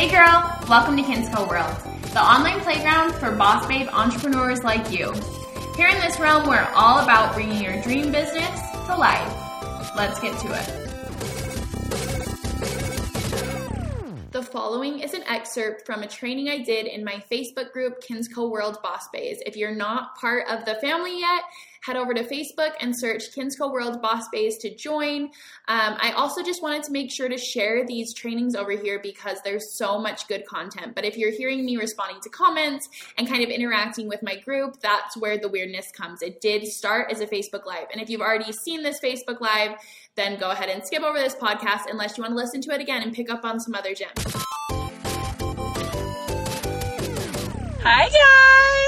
Hey girl, welcome to Kinsco World, the online playground for boss babe entrepreneurs like you. Here in this realm, we're all about bringing your dream business to life. Let's get to it. The following is an excerpt from a training I did in my Facebook group, Kinsco World Boss Babes. If you're not part of the family yet, head over to Facebook and search Kinsco World Boss Babes to join. Um, I also just wanted to make sure to share these trainings over here because there's so much good content. But if you're hearing me responding to comments and kind of interacting with my group, that's where the weirdness comes. It did start as a Facebook Live. And if you've already seen this Facebook Live, then go ahead and skip over this podcast unless you want to listen to it again and pick up on some other gems. Hi, guys!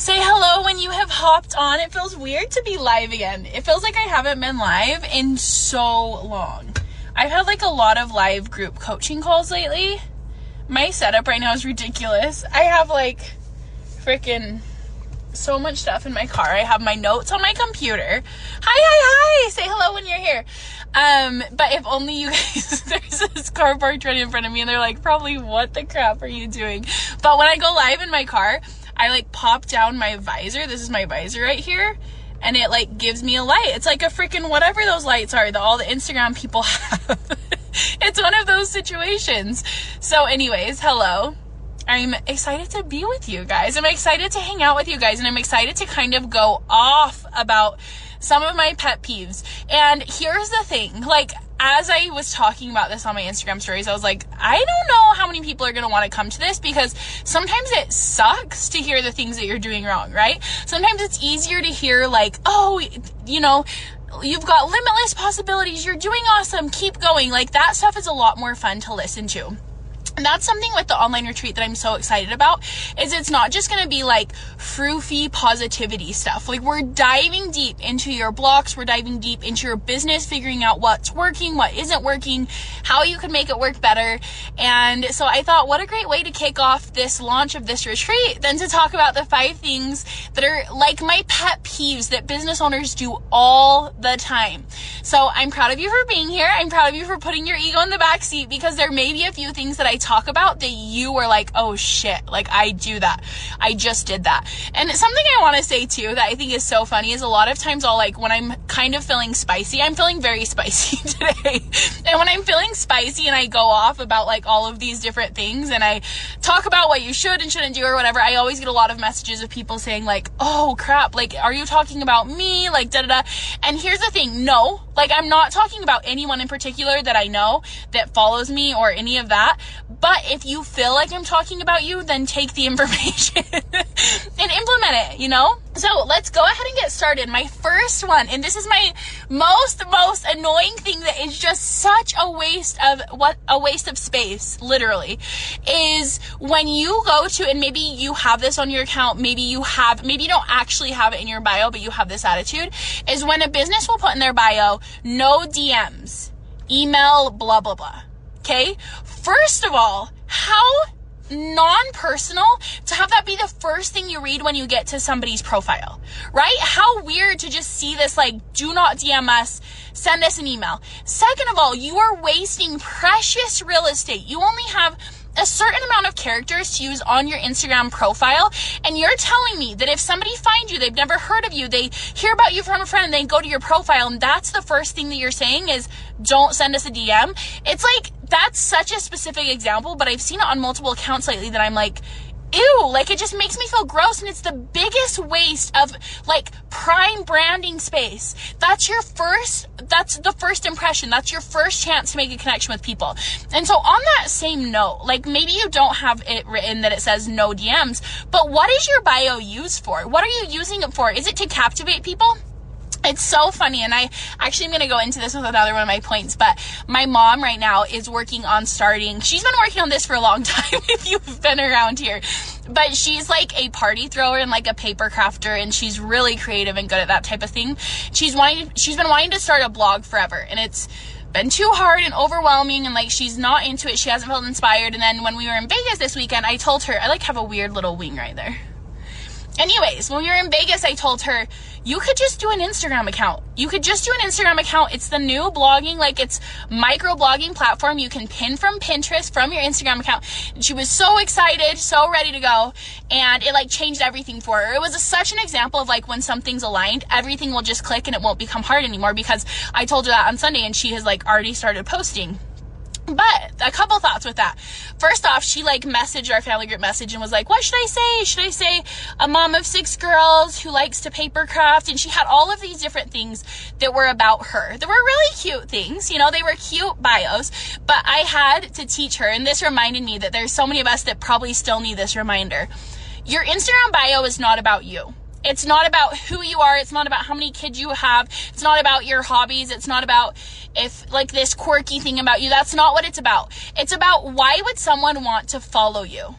Say hello when you have hopped on. It feels weird to be live again. It feels like I haven't been live in so long. I've had like a lot of live group coaching calls lately. My setup right now is ridiculous. I have like freaking so much stuff in my car. I have my notes on my computer. Hi, hi, hi! Say hello when you're here. Um, but if only you guys, there's this car parked right in front of me and they're like, probably, what the crap are you doing? But when I go live in my car, I like pop down my visor. This is my visor right here. And it like gives me a light. It's like a freaking whatever those lights are that all the Instagram people have. it's one of those situations. So, anyways, hello. I'm excited to be with you guys. I'm excited to hang out with you guys and I'm excited to kind of go off about some of my pet peeves. And here's the thing, like as I was talking about this on my Instagram stories, I was like, I don't know how many people are going to want to come to this because sometimes it sucks to hear the things that you're doing wrong, right? Sometimes it's easier to hear like, oh, you know, you've got limitless possibilities, you're doing awesome, keep going. Like that stuff is a lot more fun to listen to. That's something with the online retreat that I'm so excited about is it's not just going to be like froofy positivity stuff. Like we're diving deep into your blocks, we're diving deep into your business, figuring out what's working, what isn't working, how you can make it work better. And so I thought what a great way to kick off this launch of this retreat than to talk about the five things that are like my pet peeves that business owners do all the time. So I'm proud of you for being here. I'm proud of you for putting your ego in the back seat because there may be a few things that I talk talk about that you were like, oh shit, like I do that. I just did that. And something I want to say too that I think is so funny is a lot of times I'll like, when I'm kind of feeling spicy, I'm feeling very spicy today. and when I'm feeling spicy and I go off about like all of these different things and I talk about what you should and shouldn't do or whatever, I always get a lot of messages of people saying like, oh crap, like, are you talking about me? Like, da da da. And here's the thing. No, like, I'm not talking about anyone in particular that I know that follows me or any of that. But if you feel like I'm talking about you, then take the information and implement it, you know? So let's go ahead and get started. My first one, and this is my most, most annoying thing that is just such a waste of what, a waste of space, literally, is when you go to, and maybe you have this on your account, maybe you have, maybe you don't actually have it in your bio, but you have this attitude, is when a business will put in their bio, no DMs, email, blah, blah, blah. Okay? First of all, how non-personal to have that be the first thing you read when you get to somebody's profile, right? How weird to just see this like, do not DM us, send us an email. Second of all, you are wasting precious real estate. You only have a certain amount of characters to use on your Instagram profile. And you're telling me that if somebody finds you, they've never heard of you, they hear about you from a friend, and they go to your profile, and that's the first thing that you're saying is, don't send us a DM. It's like, that's such a specific example, but I've seen it on multiple accounts lately that I'm like, ew, like it just makes me feel gross and it's the biggest waste of like prime branding space. That's your first, that's the first impression. That's your first chance to make a connection with people. And so on that same note, like maybe you don't have it written that it says no DMs, but what is your bio used for? What are you using it for? Is it to captivate people? It's so funny, and I actually am going to go into this with another one of my points. But my mom right now is working on starting. She's been working on this for a long time. if you've been around here, but she's like a party thrower and like a paper crafter, and she's really creative and good at that type of thing. She's wanting. She's been wanting to start a blog forever, and it's been too hard and overwhelming and like she's not into it she hasn't felt inspired and then when we were in vegas this weekend i told her i like have a weird little wing right there Anyways, when we were in Vegas, I told her, you could just do an Instagram account. You could just do an Instagram account. It's the new blogging, like it's micro blogging platform. You can pin from Pinterest from your Instagram account. And she was so excited, so ready to go. And it like changed everything for her. It was a, such an example of like when something's aligned, everything will just click and it won't become hard anymore because I told her that on Sunday and she has like already started posting. But a couple thoughts with that. First off, she like messaged our family group message and was like, "What should I say? Should I say a mom of six girls who likes to paper craft?" And she had all of these different things that were about her. They were really cute things, you know, they were cute bios, but I had to teach her and this reminded me that there's so many of us that probably still need this reminder. Your Instagram bio is not about you. It's not about who you are. It's not about how many kids you have. It's not about your hobbies. It's not about if like this quirky thing about you. That's not what it's about. It's about why would someone want to follow you?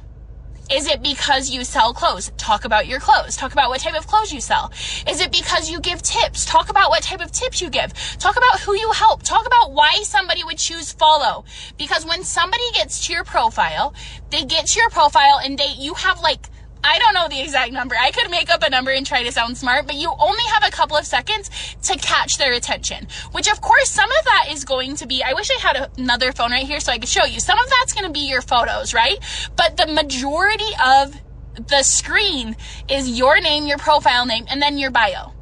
Is it because you sell clothes? Talk about your clothes. Talk about what type of clothes you sell. Is it because you give tips? Talk about what type of tips you give. Talk about who you help. Talk about why somebody would choose follow. Because when somebody gets to your profile, they get to your profile and they, you have like I don't know the exact number. I could make up a number and try to sound smart, but you only have a couple of seconds to catch their attention. Which, of course, some of that is going to be, I wish I had another phone right here so I could show you. Some of that's going to be your photos, right? But the majority of the screen is your name, your profile name, and then your bio.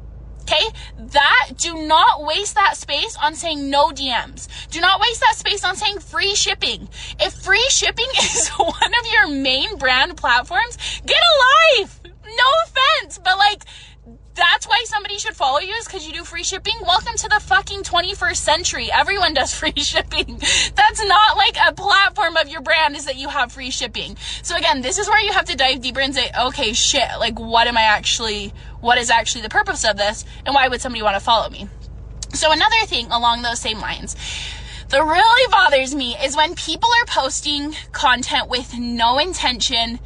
Okay? That, do not waste that space on saying no DMs. Do not waste that space on saying free shipping. If free shipping is one of your main brand platforms, get a life! No offense, but like, that's why somebody should follow you is because you do free shipping. Welcome to the fucking 21st century. Everyone does free shipping. That's not like a platform of your brand is that you have free shipping. So again, this is where you have to dive deeper and say, okay, shit, like what am I actually, what is actually the purpose of this and why would somebody want to follow me? So another thing along those same lines, that really bothers me is when people are posting content with no intention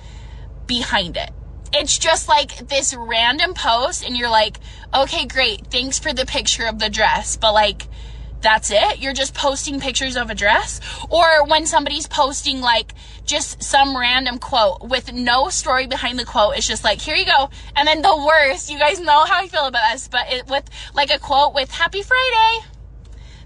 behind it it's just like this random post and you're like, okay, great. Thanks for the picture of the dress. But like, that's it? You're just posting pictures of a dress? Or when somebody's posting like just some random quote with no story behind the quote, it's just like, here you go. And then the worst, you guys know how I feel about this, but it with like a quote with Happy Friday.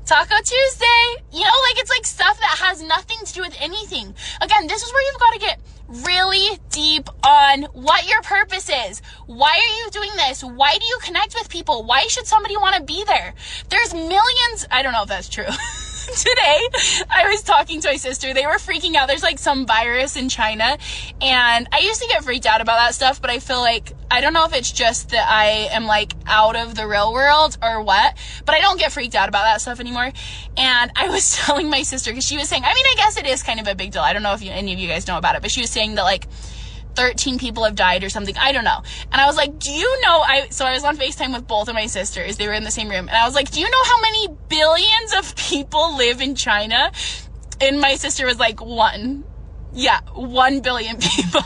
Taco Tuesday. You know, like it's like stuff that has nothing to do with anything. Again, this is where you've got to get really deep on what your purpose is. Why are you doing this? Why do you connect with people? Why should somebody want to be there? There's millions, I don't know if that's true. Today, I was talking to my sister. They were freaking out. There's like some virus in China. And I used to get freaked out about that stuff, but I feel like I don't know if it's just that I am like out of the real world or what, but I don't get freaked out about that stuff anymore. And I was telling my sister because she was saying, I mean, I guess it is kind of a big deal. I don't know if you, any of you guys know about it, but she was saying that like 13 people have died or something. I don't know. And I was like, do you know, I, so I was on FaceTime with both of my sisters. They were in the same room. And I was like, do you know how many billions of people live in China? And my sister was like, one. Yeah, one billion people.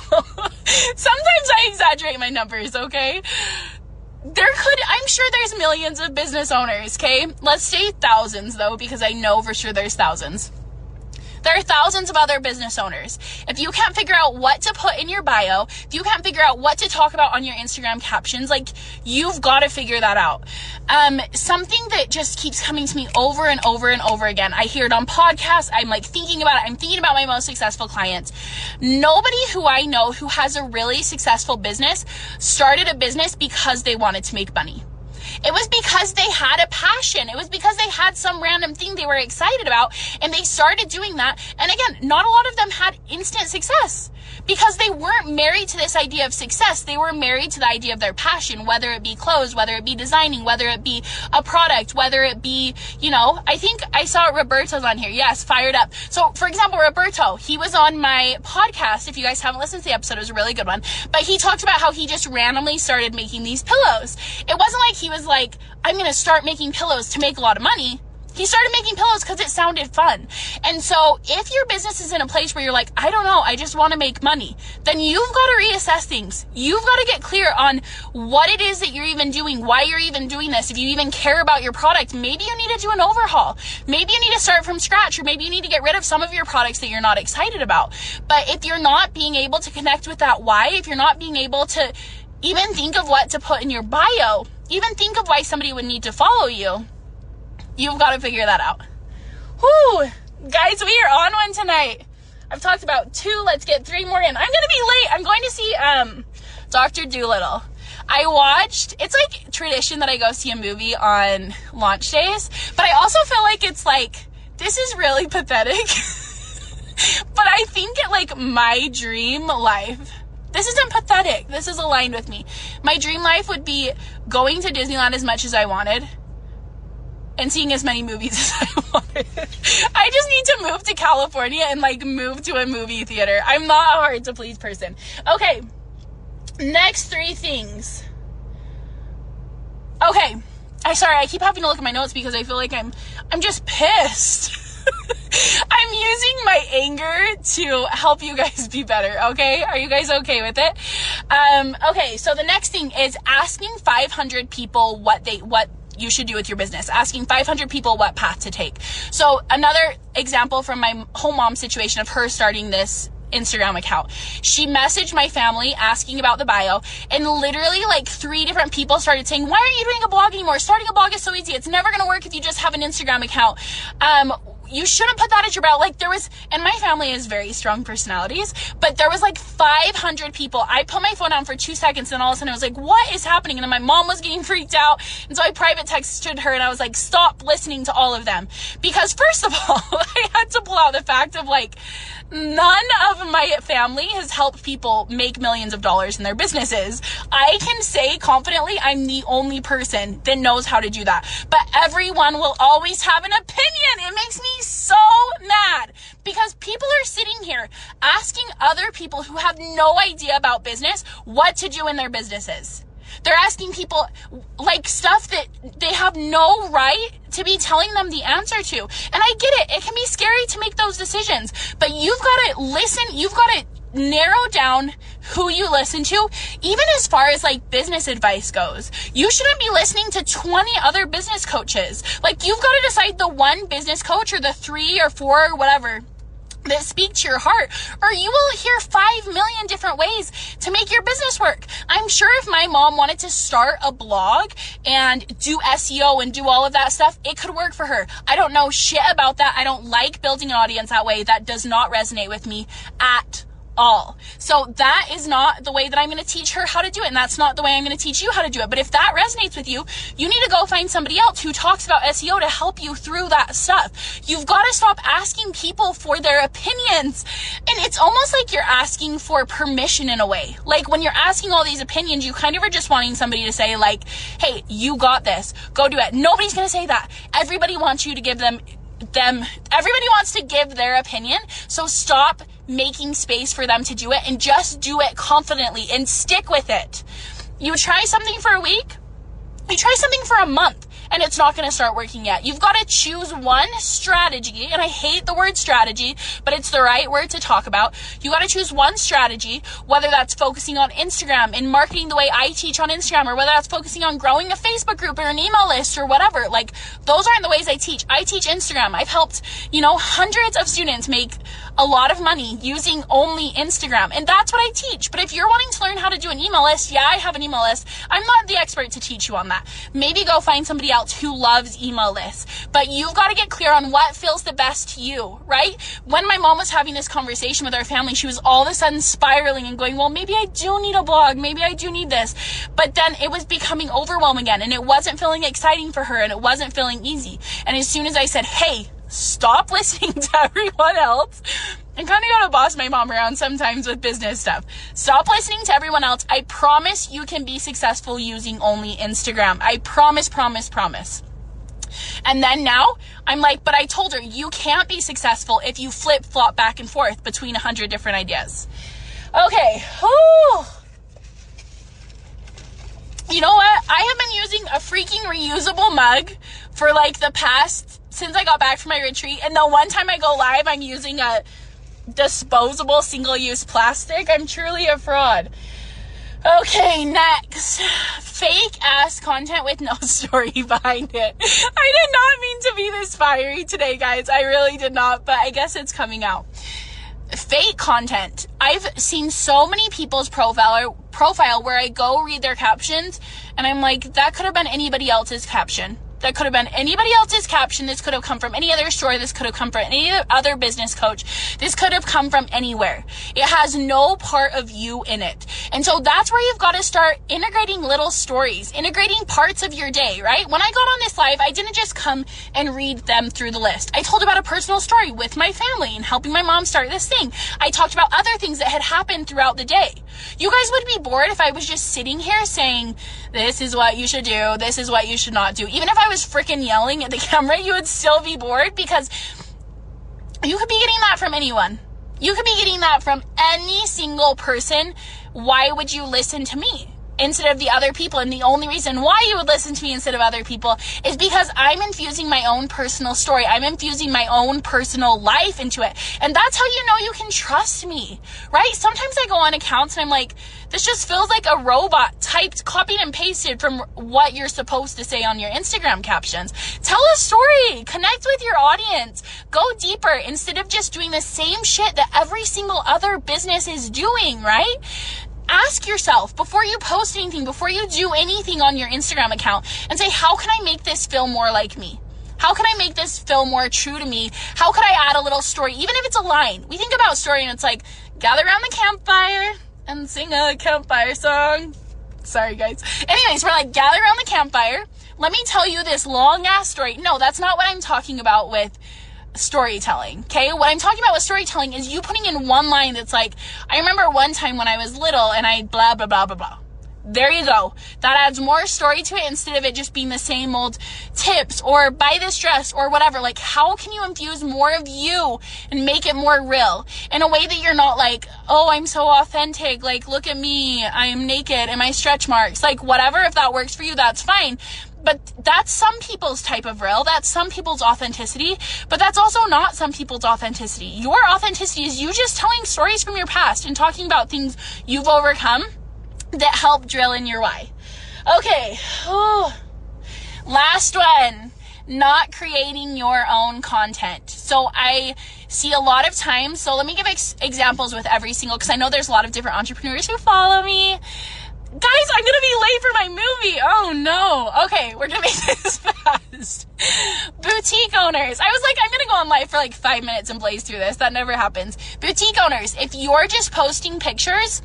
Sometimes I exaggerate my numbers, okay? There could, I'm sure there's millions of business owners, okay? Let's say thousands though, because I know for sure there's thousands. There are thousands of other business owners. If you can't figure out what to put in your bio, if you can't figure out what to talk about on your Instagram captions, like you've got to figure that out. Um, something that just keeps coming to me over and over and over again. I hear it on podcasts. I'm like thinking about it. I'm thinking about my most successful clients. Nobody who I know who has a really successful business started a business because they wanted to make money. It was because they had a passion. It was because they had some random thing they were excited about and they started doing that. And again, not a lot of them had instant success because they weren't married to this idea of success. They were married to the idea of their passion, whether it be clothes, whether it be designing, whether it be a product, whether it be, you know, I think I saw Roberto's on here. Yes, fired up. So, for example, Roberto, he was on my podcast. If you guys haven't listened to the episode, it was a really good one. But he talked about how he just randomly started making these pillows. It wasn't like he was like, I'm going to start making pillows to make a lot of money he started making pillows because it sounded fun. And so if your business is in a place where you're like, I don't know, I just want to make money, then you've got to reassess things. You've got to get clear on what it is that you're even doing, why you're even doing this. If you even care about your product, maybe you need to do an overhaul. Maybe you need to start from scratch or maybe you need to get rid of some of your products that you're not excited about. But if you're not being able to connect with that why, if you're not being able to Even think of what to put in your bio. Even think of why somebody would need to follow you. You've got to figure that out. Whoo, Guys, we are on one tonight. I've talked about two. Let's get three more in. I'm to be late. I'm going to see um, Dr. Dolittle. I watched, it's like tradition that I go see a movie on launch days, but I also feel like it's like, this is really pathetic. but I think it like my dream life. This isn't pathetic. This is aligned with me. My dream life would be going to Disneyland as much as I wanted and seeing as many movies as I wanted. I just need to move to California and like move to a movie theater. I'm not a hard to please person. Okay. Next three things. Okay. I sorry, I keep having to look at my notes because I feel like I'm I'm just pissed. I'm using my anger to help you guys be better, okay? Are you guys okay with it? Um, okay, so the next thing is asking 500 people what they what you should do with your business, asking 500 people what path to take. So another example from my home mom situation of her starting this Instagram account. She messaged my family asking about the bio, and literally like three different people started saying, "Why aren't you doing a blog anymore? Starting a blog is so easy. It's never to work if you just have an Instagram account." Um, you shouldn't put that at your belt. Like there was, and my family is very strong personalities, but there was like 500 people. I put my phone down for two seconds and all of a sudden I was like, what is happening? And then my mom was getting freaked out. And so I private texted her and I was like, stop listening to all of them. Because first of all, I had to pull out the fact of like, none of my family has helped people make millions of dollars in their businesses. I can say confidently I'm the only person that knows how to do that. But everyone will always have an opinion. It makes me so mad because people are sitting here asking other people who have no idea about business what to do in their businesses. They're asking people like stuff that they have no right to be telling them the answer to. And I get it. It can be scary to make those decisions, but you've got to listen. You've got to narrow down who you listen to, even as far as like business advice goes. You shouldn't be listening to 20 other business coaches. Like you've got to decide the one business coach or the three or four or whatever that speak to your heart, or you will hear five million different ways to make your business work. I'm sure if my mom wanted to start a blog and do SEO and do all of that stuff, it could work for her. I don't know shit about that. I don't like building an audience that way. That does not resonate with me at all. So that is not the way that I'm going to teach her how to do it. And that's not the way I'm going to teach you how to do it. But if that resonates with you, you need to go find somebody else who talks about SEO to help you through that stuff. You've got to stop asking people for their opinions. And it's almost like you're asking for permission in a way. Like when you're asking all these opinions, you kind of are just wanting somebody to say like, Hey, you got this. Go do it. Nobody's going to say that. Everybody wants you to give them them everybody wants to give their opinion so stop making space for them to do it and just do it confidently and stick with it. You try something for a week, you try something for a month and it's not going to start working yet. You've got to choose one strategy, and I hate the word strategy, but it's the right word to talk about. You got to choose one strategy, whether that's focusing on Instagram and marketing the way I teach on Instagram, or whether that's focusing on growing a Facebook group or an email list or whatever. Like, those aren't the ways I teach. I teach Instagram. I've helped, you know, hundreds of students make a lot of money using only Instagram. And that's what I teach. But if you're wanting to learn how to do an email list, yeah, I have an email list. I'm not the expert to teach you on that. Maybe go find somebody else who loves email lists. But you've got to get clear on what feels the best to you, right? When my mom was having this conversation with our family, she was all of a sudden spiraling and going, well, maybe I do need a blog. Maybe I do need this. But then it was becoming overwhelming again and it wasn't feeling exciting for her and it wasn't feeling easy. And as soon as I said, hey, stop listening to everyone else and kind of gotta boss my mom around sometimes with business stuff. Stop listening to everyone else. I promise you can be successful using only Instagram. I promise, promise, promise. And then now I'm like, but I told her you can't be successful if you flip flop back and forth between a hundred different ideas. Okay. Whew. You know what? I have been using a freaking reusable mug for like the past since I got back from my retreat. And the one time I go live, I'm using a disposable single use plastic. I'm truly a fraud. Okay, next. Fake ass content with no story behind it. I did not mean to be this fiery today, guys. I really did not, but I guess it's coming out. fake content. I've seen so many people's profile profile where I go read their captions and I'm like, that could have been anybody else's caption. That could have been anybody else's caption. This could have come from any other store. This could have come from any other business coach. This could have come from anywhere. It has no part of you in it. And so that's where you've got to start integrating little stories, integrating parts of your day, right? When I got on this live, I didn't just come and read them through the list. I told about a personal story with my family and helping my mom start this thing. I talked about other things that had happened throughout the day. You guys would be bored if I was just sitting here saying, this is what you should do, this is what you should not do. Even if I was freaking yelling at the camera, you would still be bored because you could be getting that from anyone. You could be getting that from any single person. Why would you listen to me? Instead of the other people. And the only reason why you would listen to me instead of other people is because I'm infusing my own personal story. I'm infusing my own personal life into it. And that's how you know you can trust me, right? Sometimes I go on accounts and I'm like, this just feels like a robot typed, copied and pasted from what you're supposed to say on your Instagram captions. Tell a story, connect with your audience, go deeper instead of just doing the same shit that every single other business is doing, right? Ask yourself before you post anything, before you do anything on your Instagram account, and say, how can I make this feel more like me? How can I make this feel more true to me? How could I add a little story, even if it's a line? We think about story and it's like, gather around the campfire and sing a campfire song. Sorry, guys. Anyways, we're like, gather around the campfire. Let me tell you this long ass story. No, that's not what I'm talking about with storytelling. Okay. What I'm talking about with storytelling is you putting in one line that's like, I remember one time when I was little and I blah, blah, blah, blah, blah. There you go. That adds more story to it instead of it just being the same old tips or buy this dress or whatever. Like, how can you infuse more of you and make it more real in a way that you're not like, oh, I'm so authentic. Like, look at me. I'm naked and my stretch marks. Like, whatever. If that works for you, that's fine but that's some people's type of real. That's some people's authenticity, but that's also not some people's authenticity. Your authenticity is you just telling stories from your past and talking about things you've overcome that help drill in your why. Okay. Oh. Last one. Not creating your own content. So I see a lot of times, so let me give ex- examples with every single, because I know there's a lot of different entrepreneurs who follow me Guys, I'm gonna be late for my movie. Oh no. Okay, we're gonna make this fast. Boutique owners. I was like, I'm gonna go on live for like five minutes and blaze through this. That never happens. Boutique owners, if you're just posting pictures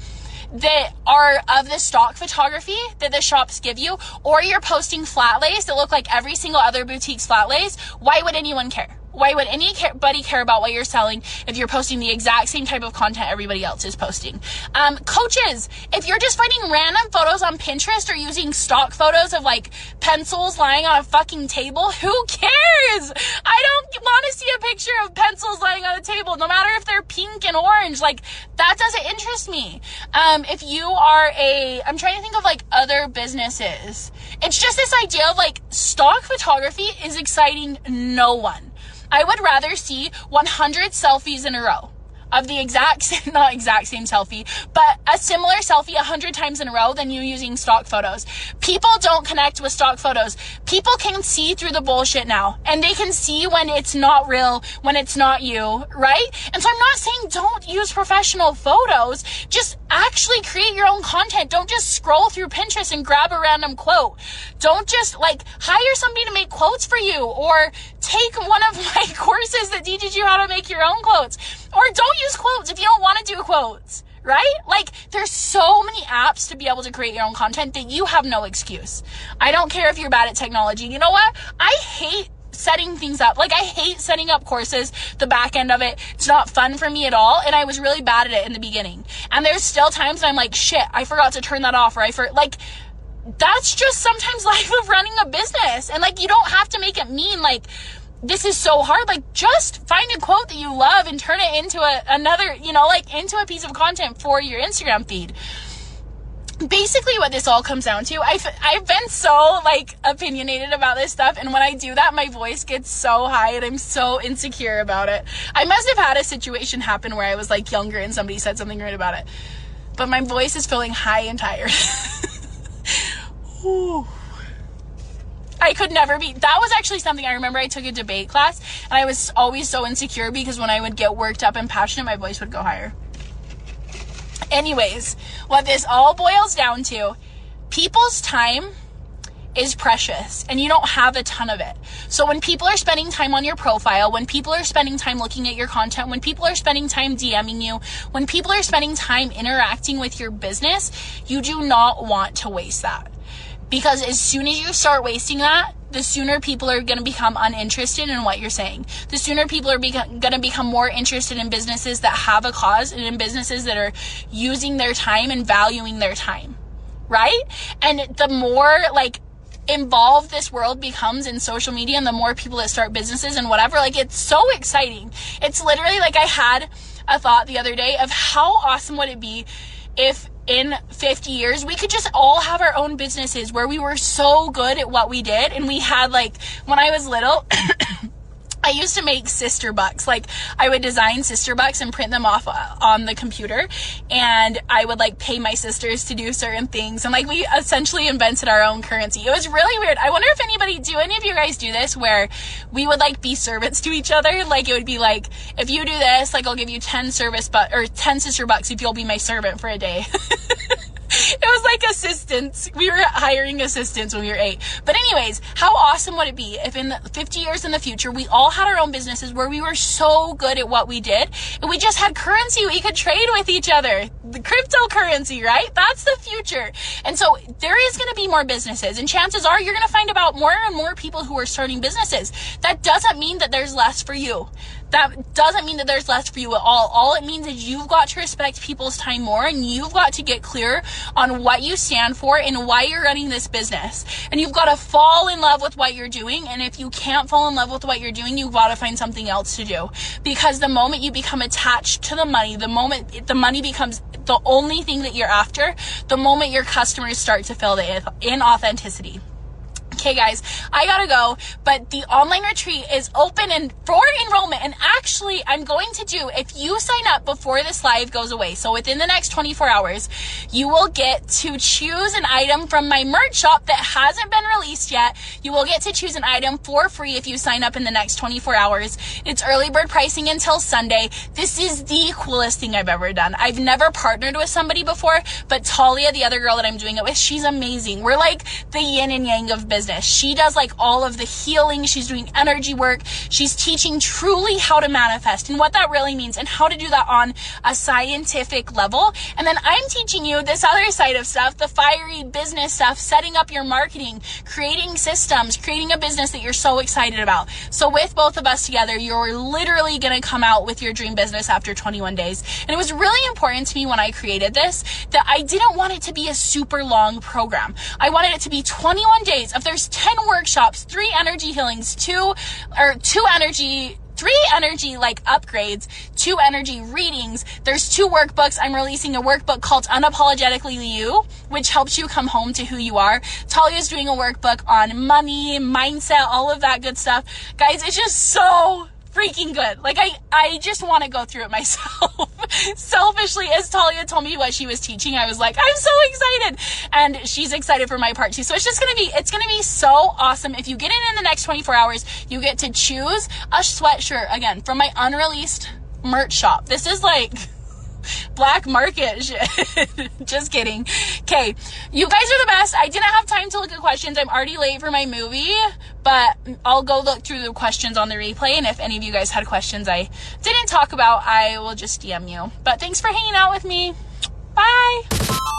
that are of the stock photography that the shops give you, or you're posting flat lays that look like every single other boutique's flat lays, why would anyone care? Why would anybody care about what you're selling if you're posting the exact same type of content everybody else is posting? Um, coaches, if you're just finding random photos on Pinterest or using stock photos of like pencils lying on a fucking table, who cares? I don't want to see a picture of pencils lying on a table, no matter if they're pink and orange. Like, that doesn't interest me. Um, if you are a, I'm trying to think of like other businesses. It's just this idea of like stock photography is exciting no one. I would rather see 100 selfies in a row of the exact not exact same selfie, but a similar selfie a hundred times in a row than you using stock photos. People don't connect with stock photos. People can see through the bullshit now and they can see when it's not real, when it's not you, right? And so I'm not saying don't use professional photos. Just actually create your own content. Don't just scroll through Pinterest and grab a random quote. Don't just like hire somebody to make quotes for you or take one of my courses that teaches you how to make your own quotes or don't use quotes if you don't want to do quotes, right? Like, there's so many apps to be able to create your own content that you have no excuse. I don't care if you're bad at technology. You know what? I hate setting things up. Like I hate setting up courses, the back end of it. It's not fun for me at all. And I was really bad at it in the beginning. And there's still times I'm like, shit, I forgot to turn that off or I for like, that's just sometimes life of running a business. And like, you don't have to make it mean like, this is so hard. Like, just find a quote that you love and turn it into a, another, you know, like into a piece of content for your Instagram feed. Basically, what this all comes down to, I've, I've been so like opinionated about this stuff, and when I do that, my voice gets so high and I'm so insecure about it. I must have had a situation happen where I was like younger and somebody said something great about it, but my voice is feeling high and tired. I could never be. That was actually something I remember I took a debate class and I was always so insecure because when I would get worked up and passionate, my voice would go higher. Anyways, what this all boils down to people's time is precious and you don't have a ton of it. So when people are spending time on your profile, when people are spending time looking at your content, when people are spending time DMing you, when people are spending time interacting with your business, you do not want to waste that. Because as soon as you start wasting that, the sooner people are going to become uninterested in what you're saying. The sooner people are beca- going to become more interested in businesses that have a cause and in businesses that are using their time and valuing their time. Right? And the more like involved this world becomes in social media and the more people that start businesses and whatever, like it's so exciting. It's literally like I had a thought the other day of how awesome would it be if in 50 years we could just all have our own businesses where we were so good at what we did. And we had like when I was little I used to make sister bucks. Like I would design sister bucks and print them off uh, on the computer and I would like pay my sisters to do certain things and like we essentially invented our own currency. It was really weird. I wonder if anybody do any of you guys do this where we would like be servants to each other? Like it would be like if you do this, like I'll give you 10 service but or 10 sister bucks if you'll be my servant for a day. it was like assistants. We were hiring assistants when we were eight. But anyways, how awesome would it be if in 50 years in the future we all had our own businesses where we were so good at what we did and we just had currency we could trade with each other. The cryptocurrency, right? That's the future. And so there is going to be more businesses and chances are you're going to find about more and more people who are starting businesses. That doesn't mean that there's less for you that doesn't mean that there's less for you at all. All it means is you've got to respect people's time more and you've got to get clear on what you stand for and why you're running this business. And you've got to fall in love with what you're doing. And if you can't fall in love with what you're doing, you've got to find something else to do. Because the moment you become attached to the money, the moment the money becomes the only thing that you're after, the moment your customers start to feel the inauthenticity. Okay, guys, I gotta go, but the online retreat is open and for enrollment. And actually, I'm going to do, if you sign up before this live goes away, so within the next 24 hours, you will get to choose an item from my merch shop that hasn't been released yet. You will get to choose an item for free if you sign up in the next 24 hours. It's early bird pricing until Sunday. This is the coolest thing I've ever done. I've never partnered with somebody before, but Talia, the other girl that I'm doing it with, she's amazing. We're like the yin and yang of business business. She does like all of the healing. She's doing energy work. She's teaching truly how to manifest and what that really means and how to do that on a scientific level. And then I'm teaching you this other side of stuff, the fiery business stuff, setting up your marketing, creating systems, creating a business that you're so excited about. So with both of us together, you're literally going to come out with your dream business after 21 days. And it was really important to me when I created this that I didn't want it to be a super long program. I wanted it to be 21 days of there's 10 workshops, three energy healings, two or two energy three energy like upgrades, two energy readings. There's two workbooks. I'm releasing a workbook called Unapologetically You, which helps you come home to who you are. Talia's doing a workbook on money, mindset, all of that good stuff. Guys, it's just so freaking good. Like I, I just want to go through it myself. Selfishly, as Talia told me what she was teaching, I was like, I'm so excited. And she's excited for my part too. So it's just going to be, it's going to be so awesome. If you get in in the next 24 hours, you get to choose a sweatshirt again from my unreleased merch shop. This is like, black market shit. Just kidding. Okay, you guys are the best. I didn't have time to look at questions. I'm already late for my movie, but I'll go look through the questions on the replay. And if any of you guys had questions I didn't talk about, I will just DM you. But thanks for hanging out with me. Bye.